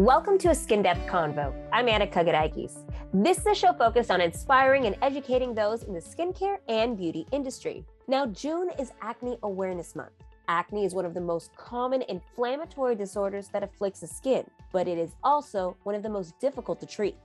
Welcome to a Skin Depth Convo. I'm Anna Kagarakis. This is a show focused on inspiring and educating those in the skincare and beauty industry. Now, June is Acne Awareness Month. Acne is one of the most common inflammatory disorders that afflicts the skin, but it is also one of the most difficult to treat.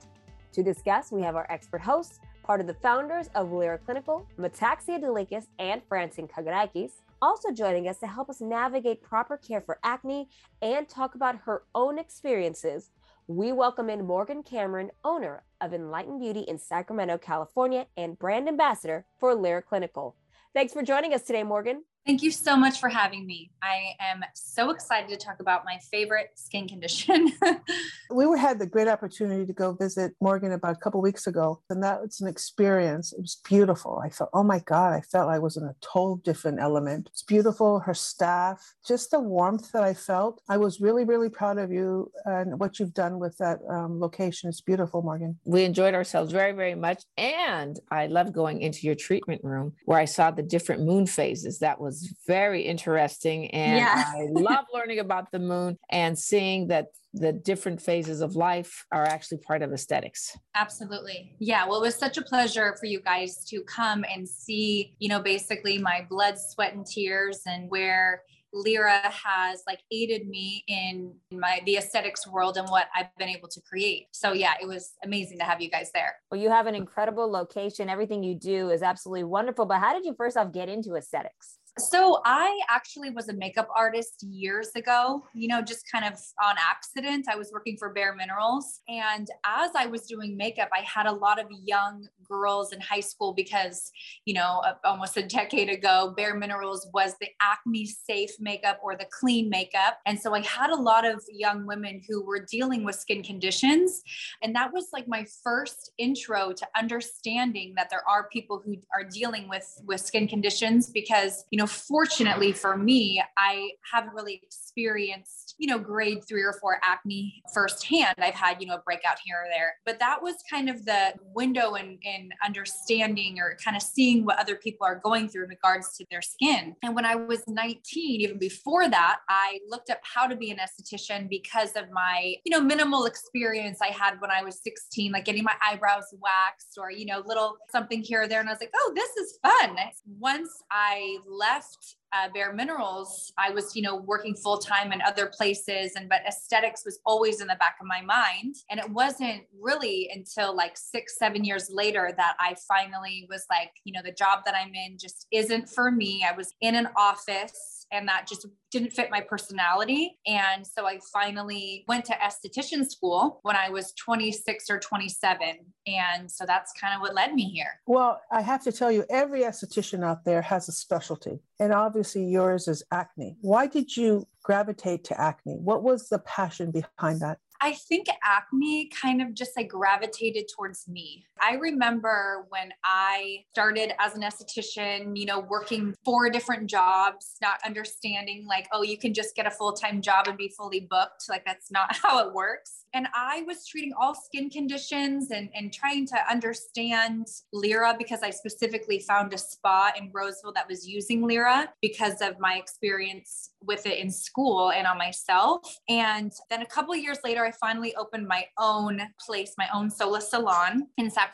To discuss, we have our expert hosts, part of the founders of Lira Clinical, Metaxia Delikas and Francine Kagarakis, also joining us to help us navigate proper care for acne and talk about her own experiences. We welcome in Morgan Cameron, owner of Enlightened Beauty in Sacramento, California, and brand ambassador for Lira Clinical. Thanks for joining us today, Morgan. Thank you so much for having me. I am so excited to talk about my favorite skin condition. we were, had the great opportunity to go visit Morgan about a couple weeks ago, and that was an experience. It was beautiful. I felt, oh my God, I felt I was in a total different element. It's beautiful. Her staff, just the warmth that I felt. I was really, really proud of you and what you've done with that um, location. It's beautiful, Morgan. We enjoyed ourselves very, very much. And I love going into your treatment room where I saw the different moon phases. That was was very interesting. And yeah. I love learning about the moon and seeing that the different phases of life are actually part of aesthetics. Absolutely. Yeah. Well, it was such a pleasure for you guys to come and see, you know, basically my blood, sweat, and tears and where Lira has like aided me in my the aesthetics world and what I've been able to create. So yeah, it was amazing to have you guys there. Well, you have an incredible location. Everything you do is absolutely wonderful. But how did you first off get into aesthetics? So I actually was a makeup artist years ago, you know, just kind of on accident. I was working for Bare Minerals. And as I was doing makeup, I had a lot of young girls in high school because, you know, almost a decade ago, Bare Minerals was the acne safe makeup or the clean makeup. And so I had a lot of young women who were dealing with skin conditions. And that was like my first intro to understanding that there are people who are dealing with, with skin conditions because, you know, know, fortunately for me, I haven't really experienced, you know, grade three or four acne firsthand. I've had, you know, a breakout here or there, but that was kind of the window in, in understanding or kind of seeing what other people are going through in regards to their skin. And when I was 19, even before that, I looked up how to be an esthetician because of my, you know, minimal experience I had when I was 16, like getting my eyebrows waxed or, you know, little something here or there. And I was like, oh, this is fun. Once I left left uh, Bare Minerals, I was, you know, working full time in other places, and but aesthetics was always in the back of my mind. And it wasn't really until like six, seven years later that I finally was like, you know, the job that I'm in just isn't for me. I was in an office and that just didn't fit my personality. And so I finally went to esthetician school when I was 26 or 27. And so that's kind of what led me here. Well, I have to tell you, every esthetician out there has a specialty. And obviously yours is acne. Why did you gravitate to acne? What was the passion behind that? I think acne kind of just like gravitated towards me. I remember when I started as an esthetician, you know, working four different jobs, not understanding like, oh, you can just get a full time job and be fully booked. Like, that's not how it works. And I was treating all skin conditions and, and trying to understand Lira because I specifically found a spa in Roseville that was using Lira because of my experience with it in school and on myself. And then a couple years later, I finally opened my own place, my own solo salon in Sacramento.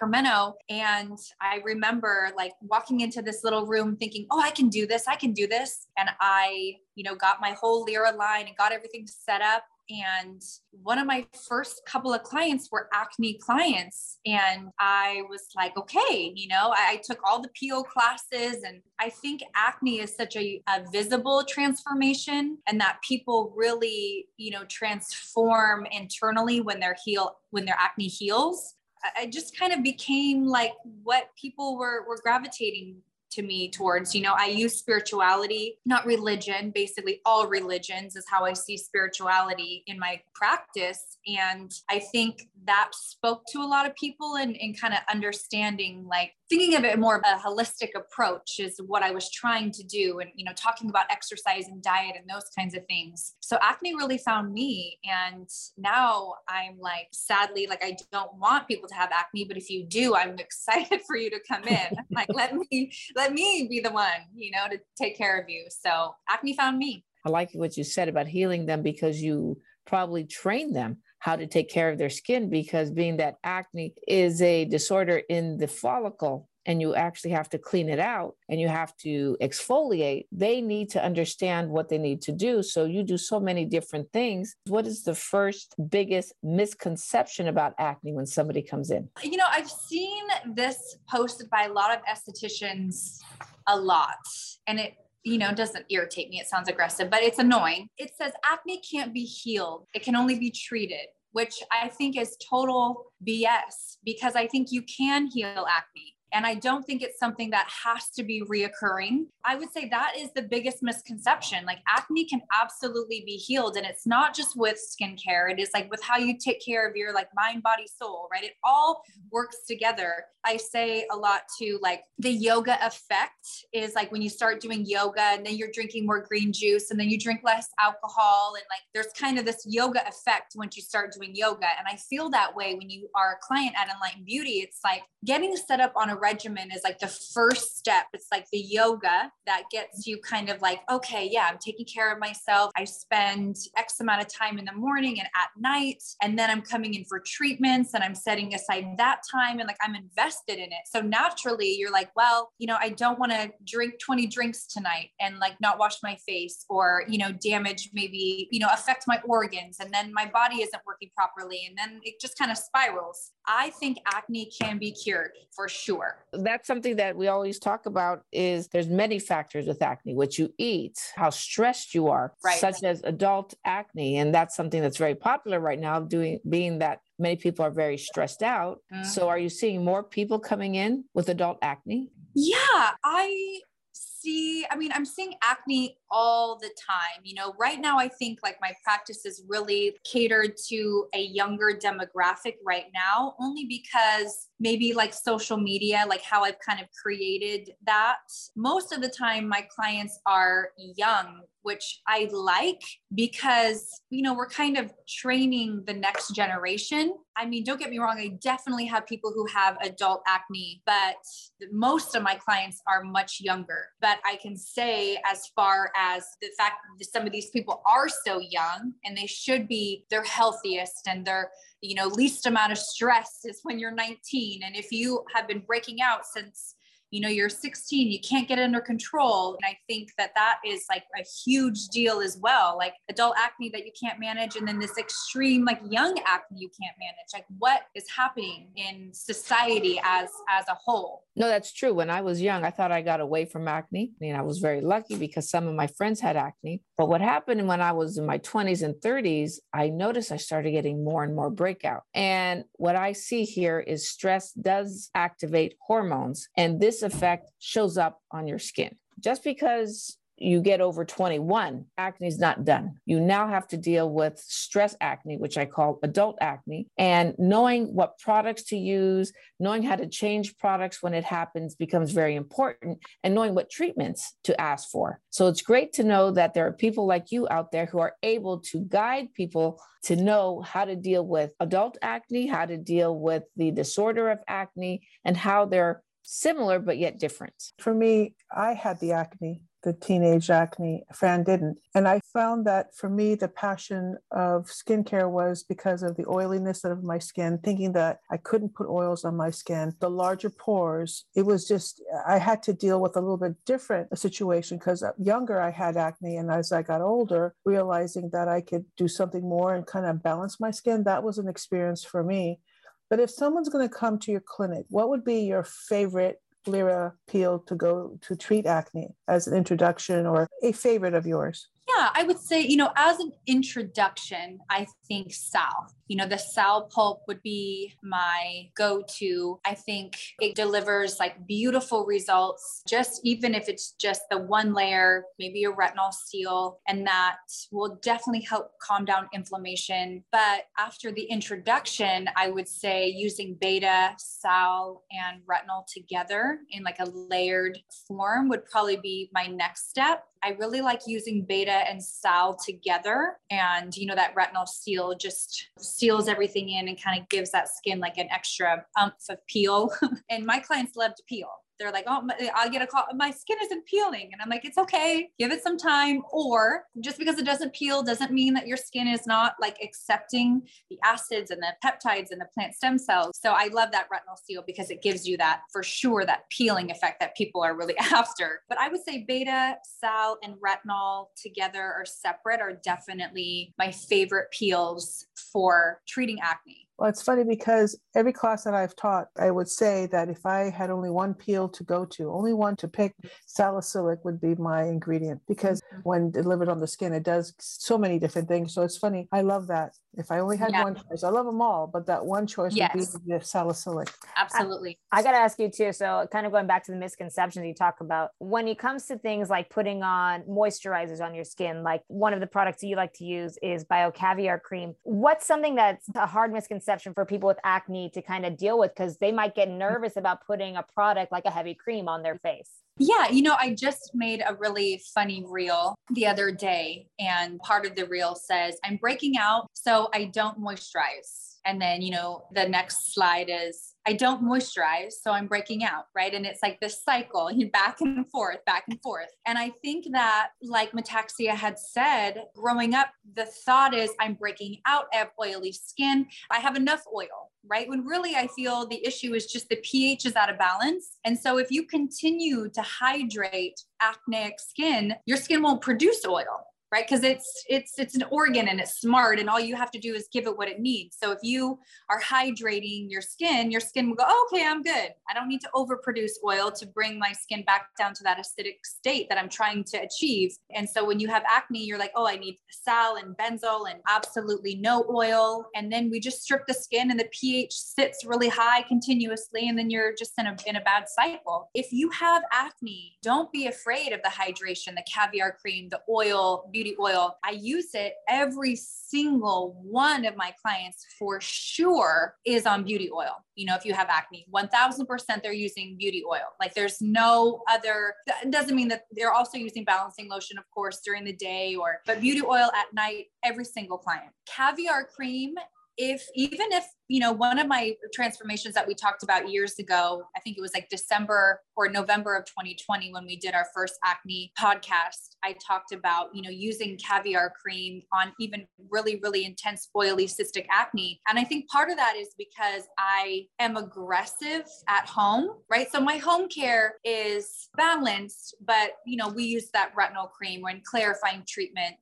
And I remember like walking into this little room thinking, oh, I can do this, I can do this. And I, you know, got my whole Lira line and got everything set up. And one of my first couple of clients were acne clients. And I was like, okay, you know, I, I took all the PO classes. And I think acne is such a, a visible transformation and that people really, you know, transform internally when their heal, when their acne heals. I just kind of became like what people were, were gravitating to me towards you know i use spirituality not religion basically all religions is how i see spirituality in my practice. And i think that spoke to a lot of people and, kind of understanding like thinking of it more of a holistic approach is what i was trying to do and you know talking about exercise and diet and those kinds of things. So acne really found me and now i'm like sadly like i don't want people to have acne but if you do i'm excited for you to come in. Like let me let me be the one, you know, to take care of you. So acne found me. I like what you said about healing them because you probably trained them how to take care of their skin because being that acne is a disorder in the follicle and you actually have to clean it out and you have to exfoliate, they need to understand what they need to do. So you do so many different things. What is the first biggest misconception about acne when somebody comes in? You know, I've seen this posted by a lot of estheticians a lot, and it you know, doesn't irritate me. It sounds aggressive, but it's annoying. It says acne can't be healed, it can only be treated, which I think is total BS because I think you can heal acne. And I don't think it's something that has to be reoccurring. I would say that is the biggest misconception. Like acne can absolutely be healed. And it's not just with skincare, it is like with how you take care of your like mind, body, soul, right? It all works together. I say a lot to like the yoga effect is like when you start doing yoga and then you're drinking more green juice and then you drink less alcohol. And like there's kind of this yoga effect once you start doing yoga. And I feel that way when you are a client at Enlightened Beauty. It's like getting set up on a regimen is like the first step. It's like the yoga that gets you kind of like, okay, yeah, I'm taking care of myself. I spend X amount of time in the morning and at night. And then I'm coming in for treatments and I'm setting aside that time and like I'm invested in it. So naturally, you're like, well, you know, I don't want to drink 20 drinks tonight and like not wash my face or, you know, damage maybe, you know, affect my organs. And then my body isn't working properly. And then it just kind of spirals. I think acne can be cured for sure. That's something that we always talk about is there's many factors with acne, what you eat, how stressed you are, right. such as adult acne. And that's something that's very popular right now, doing being that many people are very stressed out. Mm-hmm. So are you seeing more people coming in with adult acne? Yeah, I see, I mean, I'm seeing acne all the time. You know, right now, I think like my practice is really catered to a younger demographic right now, only because maybe like social media, like how I've kind of created that. Most of the time, my clients are young, which I like because, you know, we're kind of training the next generation. I mean, don't get me wrong, I definitely have people who have adult acne, but most of my clients are much younger. But I can say, as far as the fact that some of these people are so young and they should be their healthiest and their you know least amount of stress is when you're 19 and if you have been breaking out since you know you're 16 you can't get under control. And i think that that is like a huge deal as well like adult acne that you can't manage and then this extreme like young acne you can't manage. Like what is happening in society as as a whole? No that's true. When i was young i thought i got away from acne and i was very lucky because some of my friends had acne. But what happened when i was in my 20s and 30s i noticed i started getting more and more breakout. And what i see here is stress does activate hormones and this effect shows up on your skin. Just because you get over 21, acne is not done. You now have to deal with stress acne, which I call adult acne, and knowing what products to use, knowing how to change products when it happens becomes very important, and knowing what treatments to ask for. So it's great to know that there are people like you out there who are able to guide people to know how to deal with adult acne, how to deal with the disorder of acne, and how they're similar but yet different? For me, I had the acne, the teenage acne. Fran didn't. And I found that for me, the passion of skincare was because of the oiliness of my skin, thinking that I couldn't put oils on my skin, the larger pores. It was just, I had to deal with a little bit different situation because younger I had acne. And as I got older, realizing that I could do something more and kind of balance my skin, that was an experience for me. But if someone's going to come to your clinic, what would be your favorite Lira peel to go to treat acne as an introduction or a favorite of yours? Yeah, I would say, you know, as an introduction, I think Sal. You know, the Sal pulp would be my go to. I think it delivers like beautiful results, just even if it's just the one layer, maybe a retinol seal, and that will definitely help calm down inflammation. But after the introduction, I would say using beta, Sal, and retinol together in like a layered form would probably be my next step. I really like using beta and sal together. And, you know, that retinol seal just seals everything in and kind of gives that skin like an extra umph of peel. and my clients love to peel they're like, oh, I'll get a call. My skin isn't peeling. And I'm like, it's okay. Give it some time. Or just because it doesn't peel doesn't mean that your skin is not like accepting the acids and the peptides and the plant stem cells. So I love that retinol seal because it gives you that for sure, that peeling effect that people are really after. But I would say beta, sal, and retinol together or separate are definitely my favorite peels for treating acne. Well, it's funny because every class that I've taught, I would say that if I had only one peel to go to, only one to pick, salicylic would be my ingredient because mm-hmm. when delivered on the skin, it does so many different things. So it's funny. I love that. If I only had yeah. one choice, I love them all, but that one choice yes. would be the salicylic. Absolutely. I, I got to ask you too. So, kind of going back to the misconceptions you talk about, when it comes to things like putting on moisturizers on your skin, like one of the products you like to use is BioCaviar cream. What's something that's a hard misconception for people with acne to kind of deal with? Because they might get mm-hmm. nervous about putting a product like a heavy cream on their face. Yeah, you know, I just made a really funny reel the other day, and part of the reel says, I'm breaking out, so I don't moisturize. And then, you know, the next slide is I don't moisturize, so I'm breaking out, right? And it's like this cycle, back and forth, back and forth. And I think that, like Metaxia had said, growing up, the thought is I'm breaking out, I have oily skin, I have enough oil, right? When really I feel the issue is just the pH is out of balance. And so if you continue to hydrate acneic skin, your skin won't produce oil right? Because it's it's it's an organ and it's smart and all you have to do is give it what it needs. So if you are hydrating your skin your skin will go oh, okay i'm good. I don't need to overproduce oil to bring my skin back down to that acidic state that i'm trying to achieve. And so when you have acne you're like oh i need sal and benzoyl and absolutely no oil. And then we just strip the skin and the ph sits really high continuously and then you're just in a in a bad cycle. If you have acne don't be afraid of the hydration the caviar cream the oil oil. I use it every single one of my clients for sure is on beauty oil. You know, if you have acne, 1000% they're using beauty oil. Like there's no other, that doesn't mean that they're also using balancing lotion, of course, during the day or, but beauty oil at night, every single client. Caviar cream if even if you know one of my transformations that we talked about years ago i think it was like december or november of 2020 when we did our first acne podcast i talked about you know using caviar cream on even really really intense oily cystic acne. And i think part of that is because i am aggressive at home right? So my home care is balanced but you know we use that retinol cream when clarifying treatment.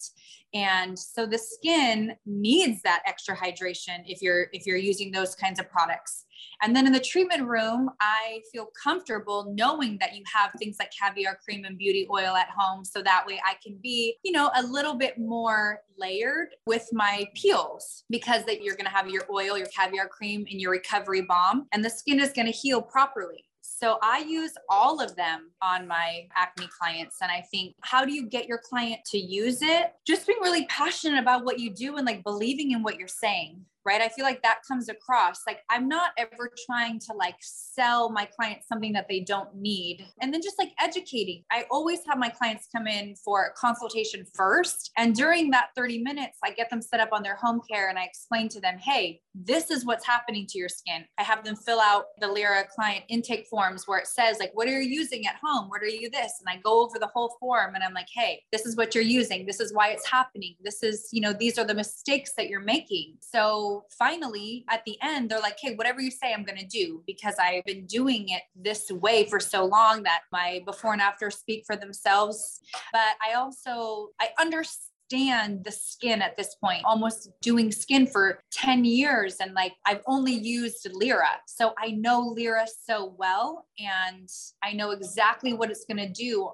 And so the skin needs that extra hydration if you're if you're using those kinds of products and then in the treatment room, I feel comfortable knowing that you have things like caviar cream and beauty oil at home. So that way I can be, you know, a little bit more layered with my peels because that you're going to have your oil, your caviar cream and your recovery balm and the skin is going to heal properly. So I use all of them on my acne clients. And I think, how do you get your client to use it? Just being really passionate about what you do and like believing in what you're saying right? I feel like that comes across. Like I'm not ever trying to like sell my clients something that they don't need. And then just like educating. I always have my clients come in for a consultation first. And during that 30 minutes, I get them set up on their home care and I explain to them, hey, this is what's happening to your skin. I have them fill out the Lira client intake forms where it says, like, what are you using at home? What are you this? And I go over the whole form and I'm like, hey, this is what you're using. This is why it's happening. This is, you know, these are the mistakes that you're making. So finally, at the end, they're like, hey, whatever you say, I'm going to do because I've been doing it this way for so long that my before and after speak for themselves. But I also, I understand understand the skin at this point, almost doing skin for 10 years. And like I've only used Lira. So I know Lira so well and I know exactly what it's going to do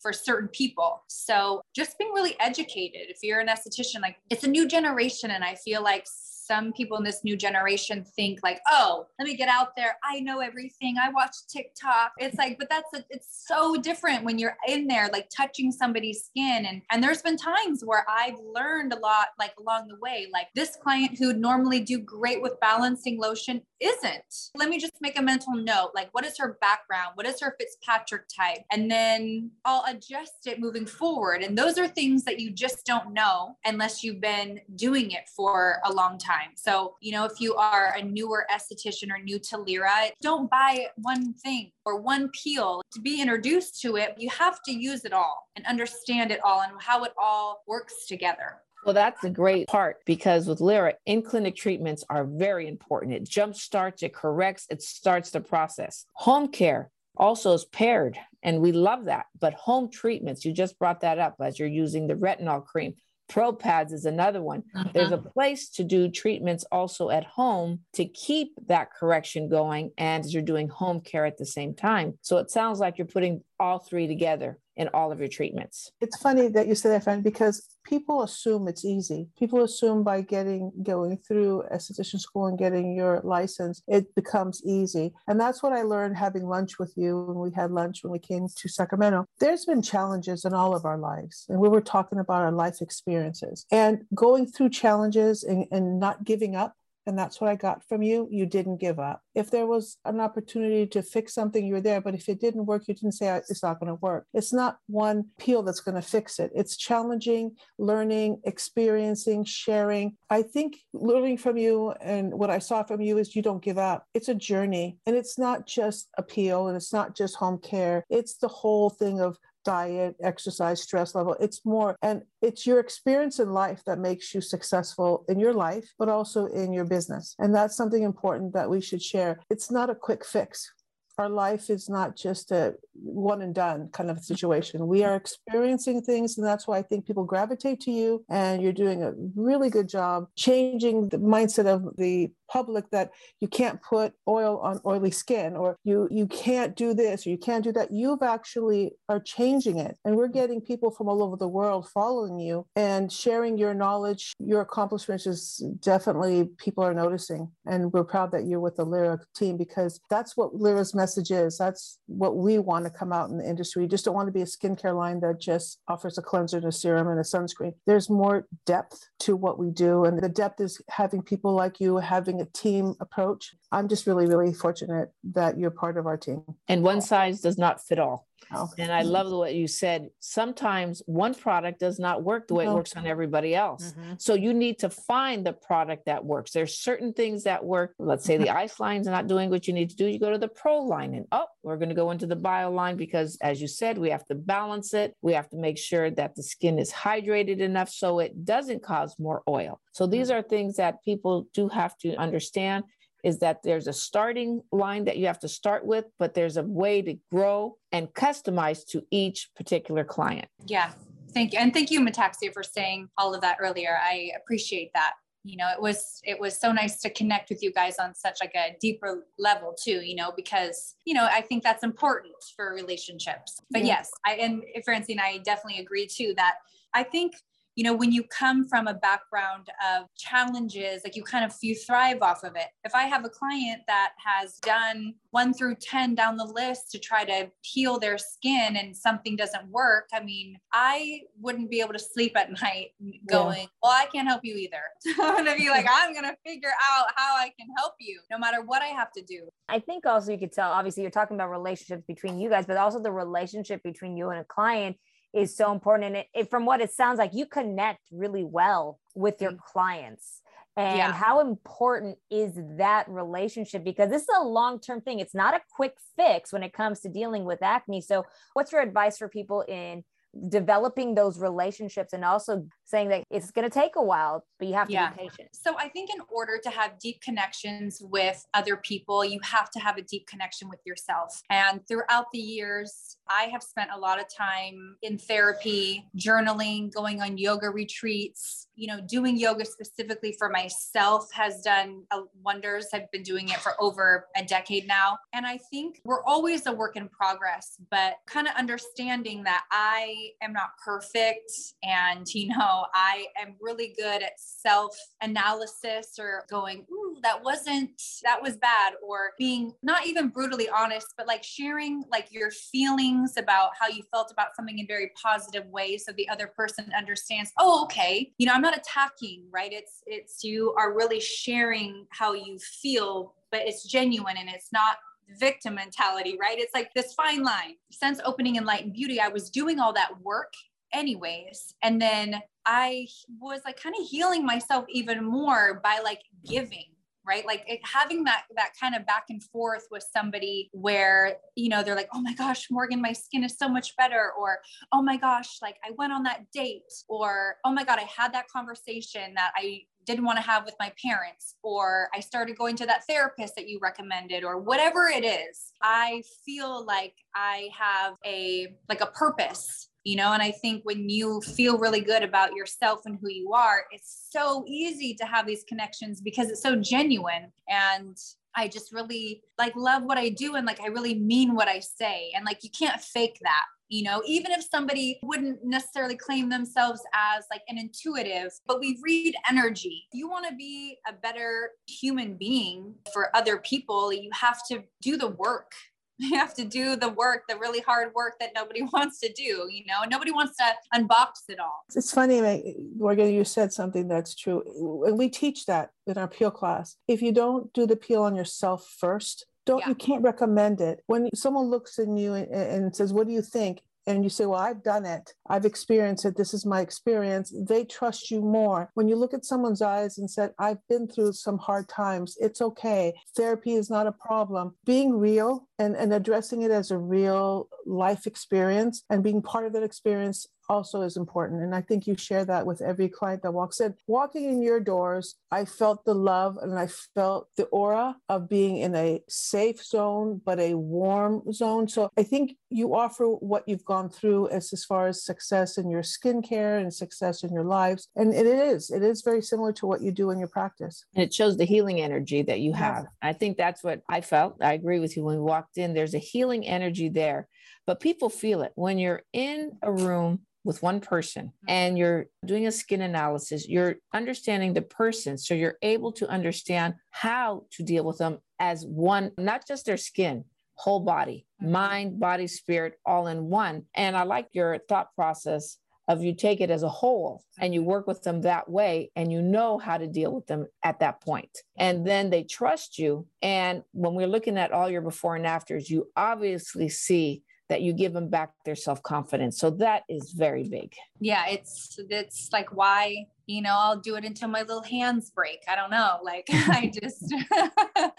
for certain people. So just being really educated. If you're an esthetician, like it's a new generation. And I feel like some people in this new generation think like, oh, let me get out there. I know everything. I watch TikTok. It's like, but that's a, it's so different when you're in there, like touching somebody's skin. And and there's been times where I've learned a lot like along the way. Like this client who'd normally do great with balancing lotion isn't. Let me just make a mental note like, what is her background? What is her Fitzpatrick type? And then I'll adjust it moving forward. And those are things that you just don't know unless you've been doing it for a long time. So, you know, if you are a newer esthetician or new to Lira, don't buy one thing or one peel to be introduced to it. You have to use it all and understand it all and how it all works together. Well, that's a great part because with Lira, in clinic treatments are very important. It jump starts, it corrects, it starts the process. Home care also is paired, and we love that. But home treatments, you just brought that up as you're using the retinol cream. ProPads is another one. Uh-huh. There's a place to do treatments also at home to keep that correction going and as you're doing home care at the same time. So it sounds like you're putting all three together in all of your treatments. It's funny that you say that, friend, because people assume it's easy. People assume by getting going through esthetician school and getting your license, it becomes easy. And that's what I learned having lunch with you when we had lunch when we came to Sacramento. There's been challenges in all of our lives, and we were talking about our life experiences and going through challenges and, and not giving up and that's what I got from you. You didn't give up. If there was an opportunity to fix something, you were there. But if it didn't work, you didn't say it's not going to work. It's not one peel that's going to fix it. It's challenging, learning, experiencing, sharing. I think learning from you and what I saw from you is you don't give up. It's a journey, and it's not just a peel, and it's not just home care. It's the whole thing of diet, exercise, stress level. It's more, and it's your experience in life that makes you successful in your life, but also in your business. And that's something important that we should share. It's not a quick fix our life is not just a one and done kind of situation. We are experiencing things, and that's why I think people gravitate to you. And you're doing a really good job changing the mindset of the public that you can't put oil on oily skin or you you can't do this or you can't do that. You've actually are changing it. And we're getting people from all over the world following you and sharing your knowledge. Your accomplishments is definitely people are noticing. And we're proud that you're with the lira team because that's what lira's message is. That's what we want to come out in the industry. We just don't want to be a skincare line that just offers a cleanser and a serum and a sunscreen. There's more depth to what we do. And the depth is having people like you having team approach. I'm just really, really fortunate that you're part of our team. And one size does not fit all. Oh. And I love what you said. Sometimes one product does not work the way no. it works on everybody else. Mm-hmm. So you need to find the product that works. There's certain things that work. Let's say the ice line's are not doing what you need to do. You go to the pro line and oh, we're going to go into the bio line because as you said, we have to balance it. We have to make sure that the skin is hydrated enough so it doesn't cause more oil. So these mm-hmm. are things that people do have to understand is that there's a starting line that you have to start with, but there's a way to grow and customize to each particular client. Yeah. Thank you. And thank you, Metaxia, for saying all of that earlier. I appreciate that. You know, it was it was so nice to connect with you guys on such like a deeper level too, you know, because, you know, I think that's important for relationships. But yes, I and Francine, I definitely agree too that I think you know when you come from a background of challenges like you kind of you thrive off of it. If i have a client that has done 1 through 10 down the list to try to heal their skin and something doesn't work i mean i wouldn't be able to sleep at night going yeah. well i can't help you either. I'm gonna be like i'm gonna figure out how i can help you no matter what i have to do. I think also you could tell obviously you're talking about relationships between you guys but also the relationship between you and a client is so important. And it, it, from what it sounds like, you connect really well with your mm-hmm. clients. And yeah. how important is that relationship? Because this is a long term thing. It's not a quick fix when it comes to dealing with acne. So, what's your advice for people in developing those relationships and also saying that it's going to take a while, but you have to yeah. be patient. So I think in order to have deep connections with other people, you have to have a deep connection with yourself. And throughout the years, I have spent a lot of time in therapy, journaling, going on yoga retreats, you know, doing yoga specifically for myself has done uh, wonders. I've been doing it for over a decade now. And I think we're always a work in progress, but kind of understanding that I am not perfect and, you know, I am really good at self analysis or going, that wasn't, that was bad, or being not even brutally honest, but like sharing like your feelings about how you felt about something in very positive ways so the other person understands, oh, okay, you know, I'm not attacking, right? It's, it's, you are really sharing how you feel, but it's genuine and it's not victim mentality, right? It's like this fine line. Since opening Enlightened Beauty, I was doing all that work anyways. And then I was like kind of healing myself even more by like giving right? Like it, having that that kind of back and forth with somebody where you know they're like oh my gosh morgan my skin is so much better or oh my gosh like i went on that date or oh my god i had that conversation that i didn't want to have with my parents or i started going to that therapist that you recommended or whatever it is i feel like i have a like a purpose you know? And i think when you feel really good about yourself and who you are it's so easy to have these connections because it's so genuine. And i just really like love what i do and like i really mean what i say. And like you can't fake that you know? Even if somebody wouldn't necessarily claim themselves as like an intuitive but we read energy. If you want to be a better human being for other people you have to do the work you have to do the work, the really hard work that nobody wants to do, you know, nobody wants to unbox it all. It's funny, Morgan, you said something that's true. And we teach that in our peel class. If you don't do the peel on yourself first, don't yeah. you can't recommend it when someone looks in you and, and says what do you think and you say, Well, I've done it, I've experienced it, this is my experience, they trust you more. When you look at someone's eyes and said, I've been through some hard times, it's okay. Therapy is not a problem. Being real and, and addressing it as a real life experience and being part of that experience also is important. And I think you share that with every client that walks in. Walking in your doors, I felt the love and I felt the aura of being in a safe zone, but a warm zone. So I think you offer what you've gone through as, as far as success in your skincare and success in your lives. And it is, it is very similar to what you do in your practice. And it shows the healing energy that you have. I think that's what I felt. I agree with you when we walked in. There's a healing energy there but people feel it when you're in a room with one person mm-hmm. and you're doing a skin analysis, you're understanding the person. So you're able to understand how to deal with them as one, not just their skin, whole body, mm-hmm. mind, body, spirit, all in one. And I like your thought process of you take it as a whole and you work with them that way and you know how to deal with them at that point. And then they trust you. And when we're looking at all your before and afters, you obviously see that you give them back their self-confidence. So that is very big. Yeah it's it's like why you know i'll do it until my little hands break. I don't know like i just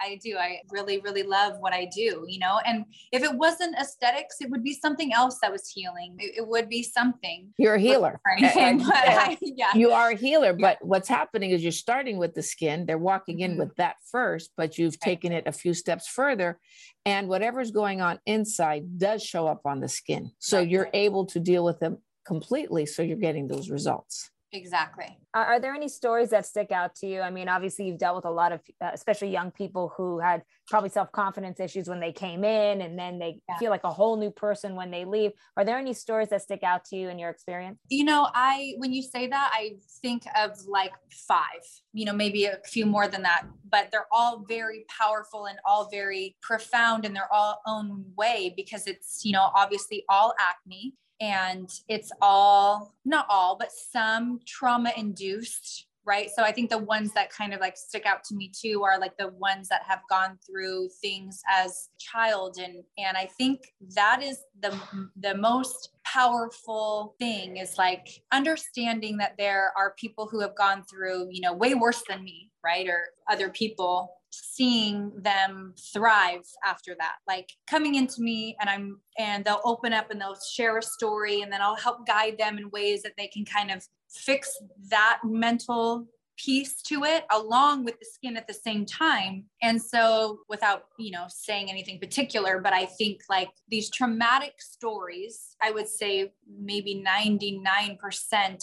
I do. I really, really love what I do, you know. And if it wasn't aesthetics, it would be something else that was healing. It, it would be something. You're a healer. And, I, yeah. You are a healer. But what's happening is you're starting with the skin. They're walking in mm-hmm. with that first, but you've right. taken it a few steps further. And whatever's going on inside does show up on the skin. So right. you're able to deal with them completely. So you're getting those results. Exactly. Are, there any stories that stick out to you? I mean, obviously, you've dealt with a lot of, uh, especially young people who had probably self confidence issues when they came in, and then they yeah. feel like a whole new person when they leave. Are there any stories that stick out to you in your experience? You know, I, when you say that, I think of like five, you know, maybe a few more than that, but they're all very powerful and all very profound in their all own way because it's, you know, obviously all acne and it's all not all but some trauma induced right? So i think the ones that kind of like stick out to me too are like the ones that have gone through things as child and and i think that is the the most powerful thing is like understanding that there are people who have gone through you know way worse than me right or other people seeing them thrive after that. Like coming into me and i'm and they'll open up and they'll share a story and then i'll help guide them in ways that they can kind of fix that mental piece to it along with the skin at the same time. And so without you know saying anything particular but i think like these traumatic stories i would say maybe 99%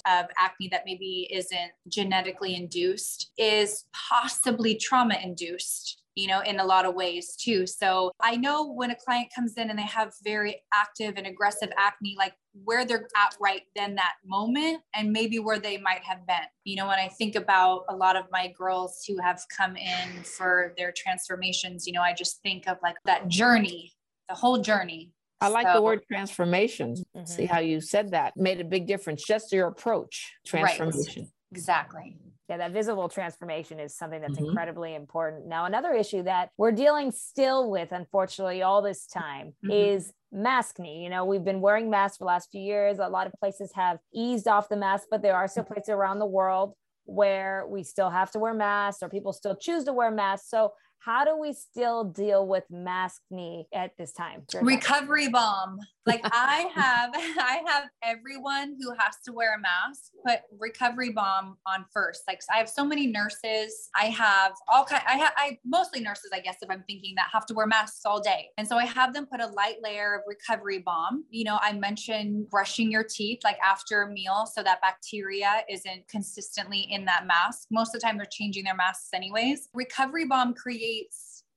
of acne that maybe isn't genetically induced is possibly trauma induced you know, in a lot of ways too. So I know when a client comes in and they have very active and aggressive acne, like where they're at right then that moment and maybe where they might have been. You know, when I think about a lot of my girls who have come in for their transformations, you know, I just think of like that journey, the whole journey. I like so, the word transformations. Mm-hmm. See how you said that made a big difference. Just your approach, transformation. Right. Exactly. Yeah, that visible transformation is something that's mm-hmm. incredibly important. Now, another issue that we're dealing still with, unfortunately, all this time mm-hmm. is maskne. You know, we've been wearing masks for the last few years. A lot of places have eased off the mask, but there are still places around the world where we still have to wear masks or people still choose to wear masks. So how do we still deal with maskne at this time? Recovery balm Like I have, I have everyone who has to wear a mask put recovery balm on first. Like I have so many nurses. I have all kind. I have I mostly nurses, I guess, if I'm thinking that have to wear masks all day, and so I have them put a light layer of recovery balm You know, I mentioned brushing your teeth like after a meal so that bacteria isn't consistently in that mask. Most of the time, they're changing their masks anyways. Recovery balm creates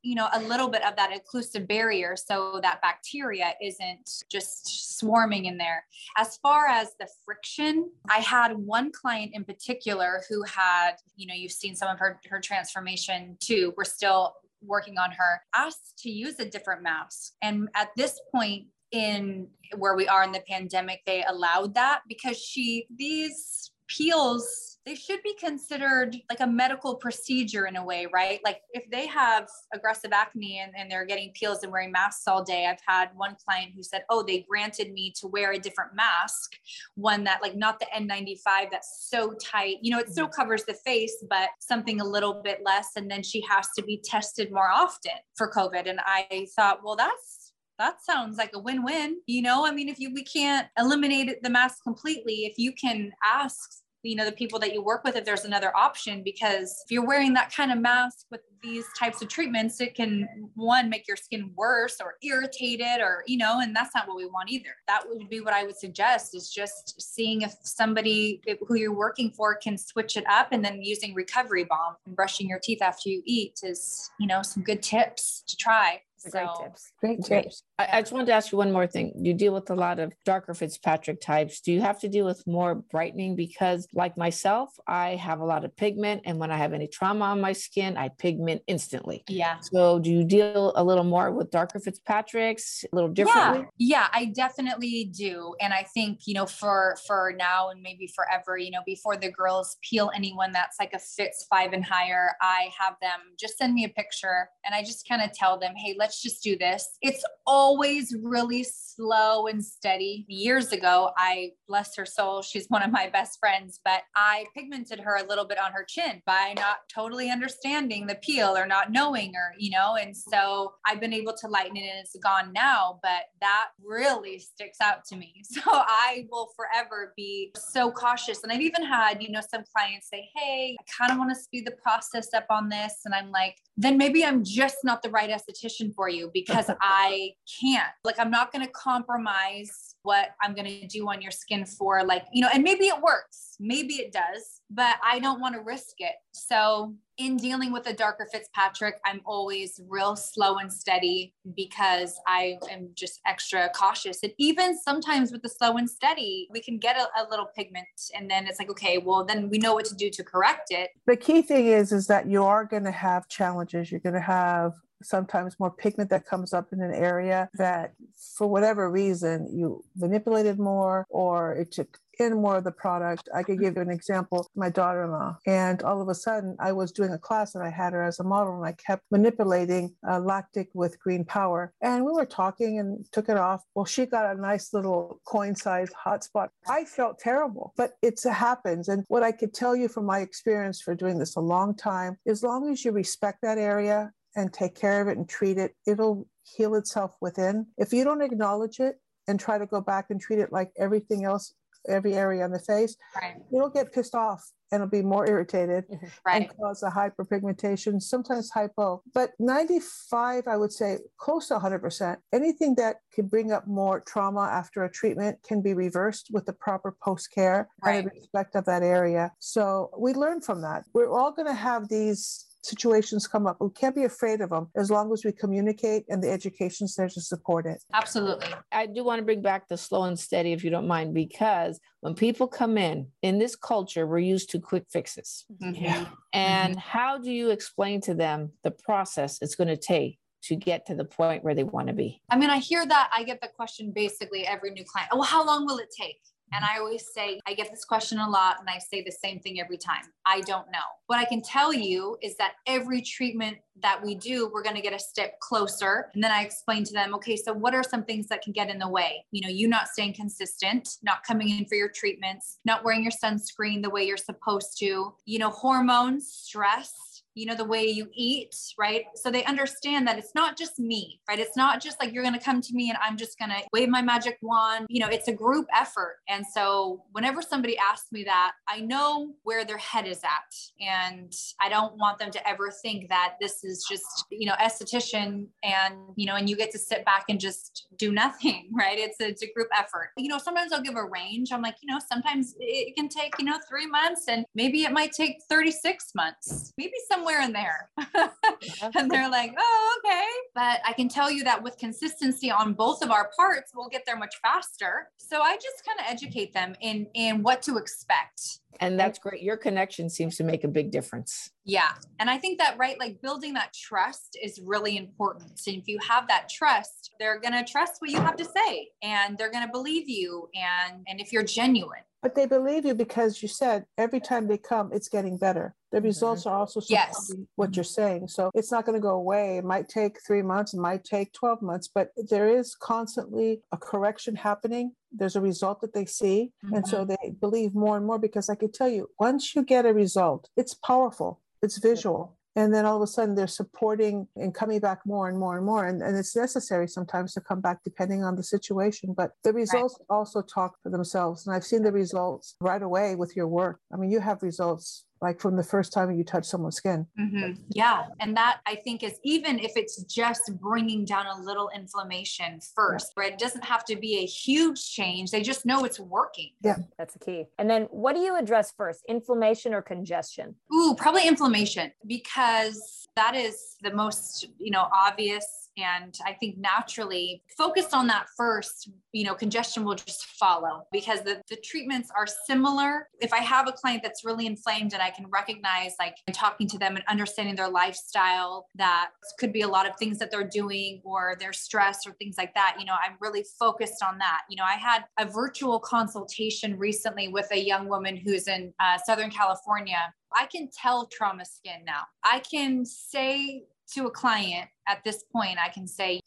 you know a little bit of that occlusive barrier so that bacteria isn't just swarming in there. As far as the friction i had one client in particular who had you know you've seen some of her her transformation too. We're still working on her. Asked to use a different mask. And at this point in where we are in the pandemic they allowed that because she these peels they should be considered like a medical procedure in a way, right? Like if they have aggressive acne and, and they're getting peels and wearing masks all day, I've had one client who said, Oh, they granted me to wear a different mask, one that like not the N95 that's so tight, you know, it still mm-hmm. covers the face, but something a little bit less. And then she has to be tested more often for COVID. And I thought, well, that's that sounds like a win-win you know i mean if you we can't eliminate the mask completely if you can ask you know the people that you work with if there's another option because if you're wearing that kind of mask with these types of treatments it can one make your skin worse or irritated or you know and that's not what we want either that would be what i would suggest is just seeing if somebody who you're working for can switch it up and then using recovery balm and brushing your teeth after you eat is you know some good tips to try so, great tips. Great tips. I, I, just wanted to ask you one more thing. You deal with a lot of darker Fitzpatrick types. Do you have to deal with more brightening? Because, like myself, I have a lot of pigment, and when I have any trauma on my skin, I pigment instantly. Yeah. So, do you deal a little more with darker Fitzpatricks, a little differently? Yeah, yeah, I definitely do. And I think you know, for for now and maybe forever, you know, before the girls peel anyone that's like a Fitz five and higher, I have them just send me a picture, and I just kind of tell them, hey, let's just do this. It's always really slow and steady. Years ago, I, bless her soul, she's one of my best friends, but I pigmented her a little bit on her chin by not totally understanding the peel or not knowing her, you know? And so I've been able to lighten it and it's gone now, but that really sticks out to me. So I will forever be so cautious. And I've even had, you know, some clients say, Hey, I kind of want to speed the process up on this. And I'm like, then maybe I'm just not the right esthetician for you because I can't. Like, I'm not going to compromise what I'm going to do on your skin for, like, you know, and maybe it works, maybe it does, but I don't want to risk it. So, in dealing with a darker Fitzpatrick, I'm always real slow and steady because I am just extra cautious. And even sometimes with the slow and steady, we can get a, a, little pigment and then it's like, okay, well, then we know what to do to correct it. The key thing is, is that you are going to have challenges. You're going to have sometimes more pigment that comes up in an area that for whatever reason you manipulated more or it took in more of the product. I could give you an example, my daughter-in-law, and all of a sudden I was doing a class and I had her as a model and I kept manipulating uh, lactic with green power. And we were talking and took it off. Well, she got a nice little coin-sized hotspot. I felt terrible, but it happens. And what I could tell you from my experience for doing this a long time, as long as you respect that area and take care of it and treat it, it'll heal itself within. If you don't acknowledge it and try to go back and treat it like everything else, every area on the face, right. you'll get pissed off and it'll be more irritated right. and cause a hyperpigmentation, sometimes hypo. But 95, I would say close to 100%. Anything that can bring up more trauma after a treatment can be reversed with the proper post care right. and respect of that area. So we learn from that. We're all going to have these situations come up, we can't be afraid of them as long as we communicate and the education's there to support it. Absolutely. I do want to bring back the slow and steady, if you don't mind, because when people come in, in this culture, we're used to quick fixes. Mm-hmm. Yeah. And Mhm. how do you explain to them the process it's going to take to get to the point where they want to be? I mean, I hear that. I get the question basically every new client. Oh, how long will it take? And mm-hmm. I always say, I get this question a lot, and I say the same thing every time. I don't know. What I can tell you is that every treatment that we do, we're going to get a step closer. And then I explain to them, okay, so what are some things that can get in the way? You know, you not staying consistent, not coming in for your treatments, not wearing your sunscreen the way you're supposed to, you know, hormones, stress, you know, the way you eat, right? So they understand that it's not just me, right? It's not just like you're going to come to me and I'm just going to wave my magic wand. You know, it's a group effort. And so whenever somebody asks me that, I know where their head is at. And I don't want them to ever think that this is just, you know, esthetician and, you know, and you get to sit back and just do nothing, right? It's a, it's a group effort. You know, sometimes I'll give a range. I'm like, you know, sometimes it can take, you know, three months and maybe it might take 36 months, maybe somewhere in there. and they're like, oh, okay. But I can tell you that with consistency on both of our parts, we'll get there much faster. So I just kind of educate them in in what to expect. And that's great. Your connection seems to make a big difference. Yeah. And I think that, right, like building that trust is really important. So if you have that trust, they're going to trust what you have to say and they're going to believe you. And, and if you're genuine, But they believe you because you said every time they come, it's getting better. The mm-hmm. results are also Yes. supporting what you're mm-hmm. saying. So it's not going to go away. It might take three months, it might take 12 months, but there is constantly a correction happening. There's a result that they see. And so mm-hmm. they believe more and more because I could tell you, once you get a result, it's powerful, it's visual. And then all of a sudden they're supporting and coming back more and more and more. And, and it's necessary sometimes to come back depending on the situation. But the results also talk for themselves. And I've seen the results right away with your work. I mean, you have results like from the first time you touch someone's skin. Mhm. Yeah. And that I think is even if it's just bringing down a little inflammation first, right? It doesn't have to be a huge change. They just know it's working. Yeah. That's the key. And then what do you address first, inflammation or congestion? Ooh, probably inflammation because that is the most, you know, obvious and I think naturally focused on that first, you know, congestion will just follow because the, the treatments are similar. If I have a client that's really inflamed and I can recognize, like, talking to them and understanding their lifestyle, that could be a lot of things that they're doing or their stress or things like that, you know, I'm really focused on that. You know, I had a virtual consultation recently with a young woman who's in uh, Southern California I can tell trauma skin now. I can say to a client at this point, I can say,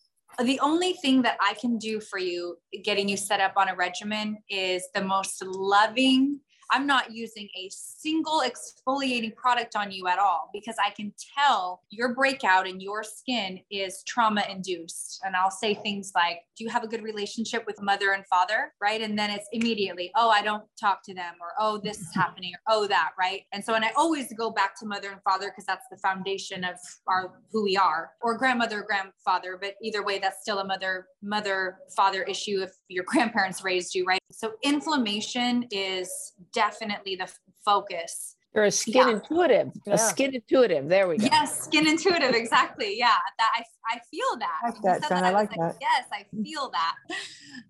the only thing that I can do for you getting you set up on a regimen is the most loving. I'm not using a single exfoliating product on you at all because I can tell your breakout in your skin is trauma induced. And I'll say things like, Do you have a good relationship with mother and father? Right. And then it's immediately, Oh, I don't talk to them, or Oh, this is happening, or Oh, that. Right. And so, and I always go back to mother and father because that's the foundation of our who we are, or grandmother, grandfather. But either way, that's still a mother, mother, father issue if your grandparents raised you. Right. So, inflammation is definitely the focus. You're a skin Yeah. intuitive, Yeah. a skin intuitive. There we go. Yes, skin intuitive, exactly. Yeah, that I, I feel that. I like When you that, said Jen, I was like that. Yes, I feel that.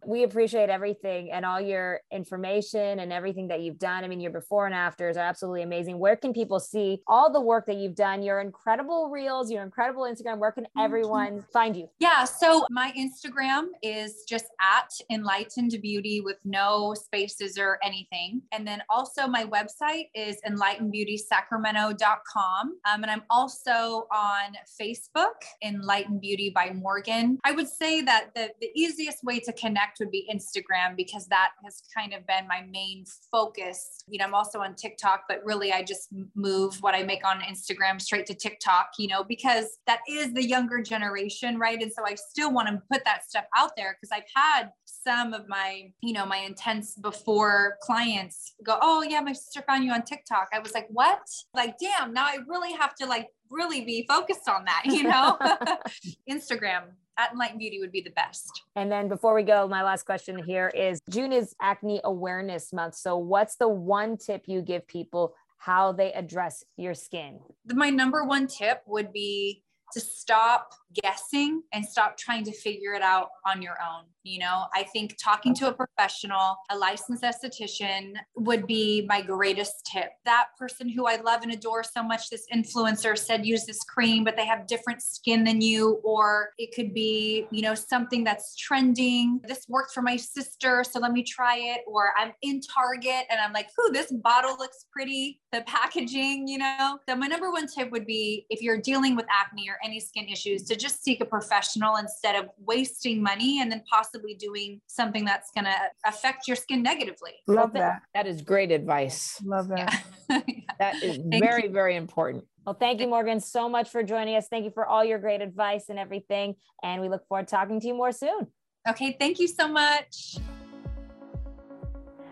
We appreciate everything and all your information and everything that you've done. I mean, your before and afters are absolutely amazing. Where can people see all the work that you've done, your incredible reels, your incredible Instagram? Where can you. everyone find you? Yeah, so my Instagram is just at enlightened beauty with no spaces or anything. And then also my website is enlightenedbeautysacramento.com. Um, and I'm also on Facebook, Enlightened Beauty by Morgan. I would say that the, the easiest way to connect would be Instagram because that has kind of been my main focus. You know, I'm also on TikTok, but really I just move what I make on Instagram straight to TikTok, you know, because that is the younger generation, right? And so I still want to put that stuff out there because I've had some of my, you know, my intense before clients go, Oh, yeah, my sister found you on TikTok. I was like, What? Like, damn, now I really have to like really be focused on that, you know? Instagram at Enlightened Beauty would be the best. And then before we go, my last question here is June is Acne Awareness Month. So, what's the one tip you give people how they address your skin? My number one tip would be to stop guessing and stop trying to figure it out on your own. You know, I think talking to a professional, a licensed esthetician would be my greatest tip. That person who I love and adore so much, this influencer said use this cream, but they have different skin than you, or it could be, you know, something that's trending. This worked for my sister, so let me try it. Or I'm in Target and I'm like, ooh, this bottle looks pretty. The packaging, you know. So my number one tip would be if you're dealing with acne or any skin issues, to just seek a professional instead of wasting money and then possibly doing something that's going to affect your skin negatively. Love that. That is great advice. Love that. Yeah. That is very, you. very important. Well, thank you, Morgan, so much for joining us. Thank you for all your great advice and everything. And we look forward to talking to you more soon. Okay, thank you so much.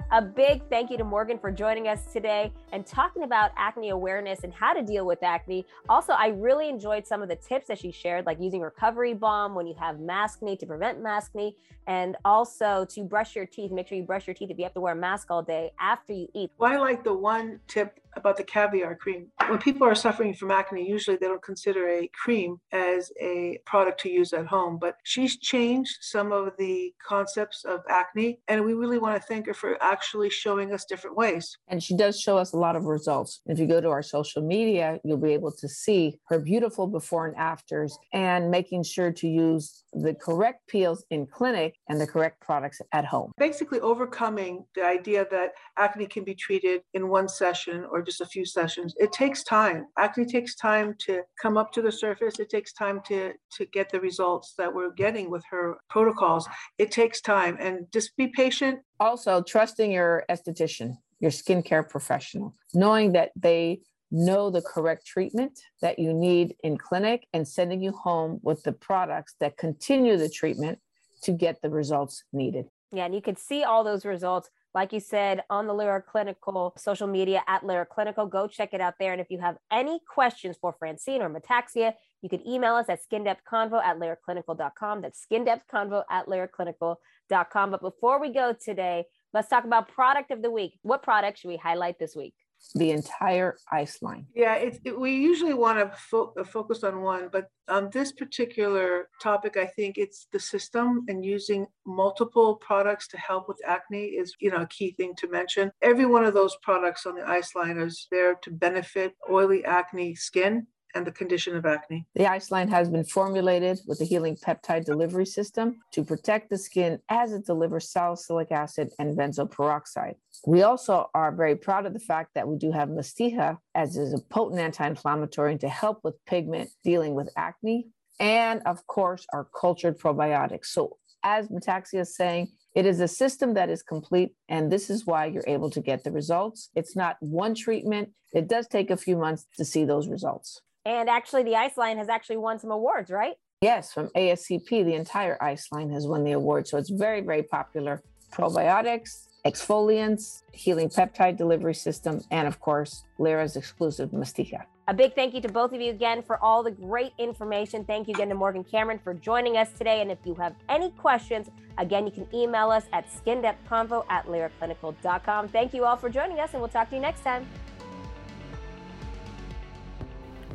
A big thank you to Morgan for joining us today and talking about acne awareness and how to deal with acne. Also, I really enjoyed some of the tips that she shared, like using recovery balm when you have maskne to prevent maskne, and also to brush your teeth. Make sure you brush your teeth if you have to wear a mask all day after you eat. Well, I like the one tip about the caviar cream. When people are suffering from acne, usually they don't consider a cream as a product to use at home. But she's changed some of the concepts of acne, and we really want to thank her for actually showing us different ways. And she does show us a lot of results. If you go to our social media, you'll be able to see her beautiful before and afters and making sure to use the correct peels in clinic and the correct products at home. Basically, overcoming the idea that acne can be treated in one session or just a few sessions. It takes time. Acne takes time to come up to the surface. It takes time to to get the results that we're getting with her protocols. It takes time, and just be patient. Also, trusting your esthetician, your skincare professional, knowing that they know the correct treatment that you need in clinic and sending you home with the products that continue the treatment to get the results needed. Yeah, and you can see all those results, like you said, on the Lira Clinical social media at Lira Clinical. Go check it out there. And if you have any questions for Francine or Metaxia, you can email us at skindepthconvo at liraclinical.com. That's skindepthconvo at liraclinical.com. But before we go today, let's talk about product of the week. What product should we highlight this week? The entire ice line. Yeah, it, it- we usually want to fo- uh, focus on one, but on this particular topic, I think it's the system and using multiple products to help with acne is, you know, a key thing to mention. Every one of those products on the ice line is there to benefit oily acne skin and the condition of acne. The ice line has been formulated with a healing peptide delivery system to protect the skin as it delivers salicylic acid and benzoyl peroxide. We also are very proud of the fact that we do have Mastiha as is a potent anti-inflammatory to help with pigment dealing with acne, and of course our cultured probiotics. So as Metaxia is saying, it is a system that is complete, and this is why you're able to get the results. It's not one treatment. It does take a few months to see those results. And actually, the Ice Line has actually won some awards, right? Yes, from ASCP, the entire ice line has won the award. So it's very, very popular. Probiotics, exfoliants, healing peptide delivery system, and of course, Lira's exclusive Mastiha. A big thank you to both of you again for all the great information. Thank you again to Morgan Cameron for joining us today. And if you have any questions, again, you can email us at skindepthconvo at liraclinical.com. Thank you all for joining us, and we'll talk to you next time.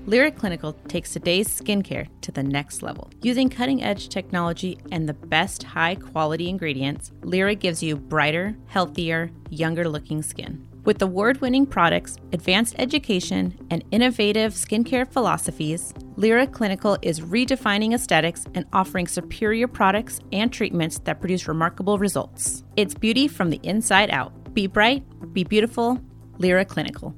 Lira Clinical takes today's skincare to the next level. Using cutting edge technology and the best high quality ingredients, Lira gives you brighter, healthier, younger looking skin. With award winning products, advanced education, and innovative skincare philosophies, Lira Clinical is redefining aesthetics and offering superior products and treatments that produce remarkable results. It's beauty from the inside out. Be bright, be beautiful, Lira Clinical.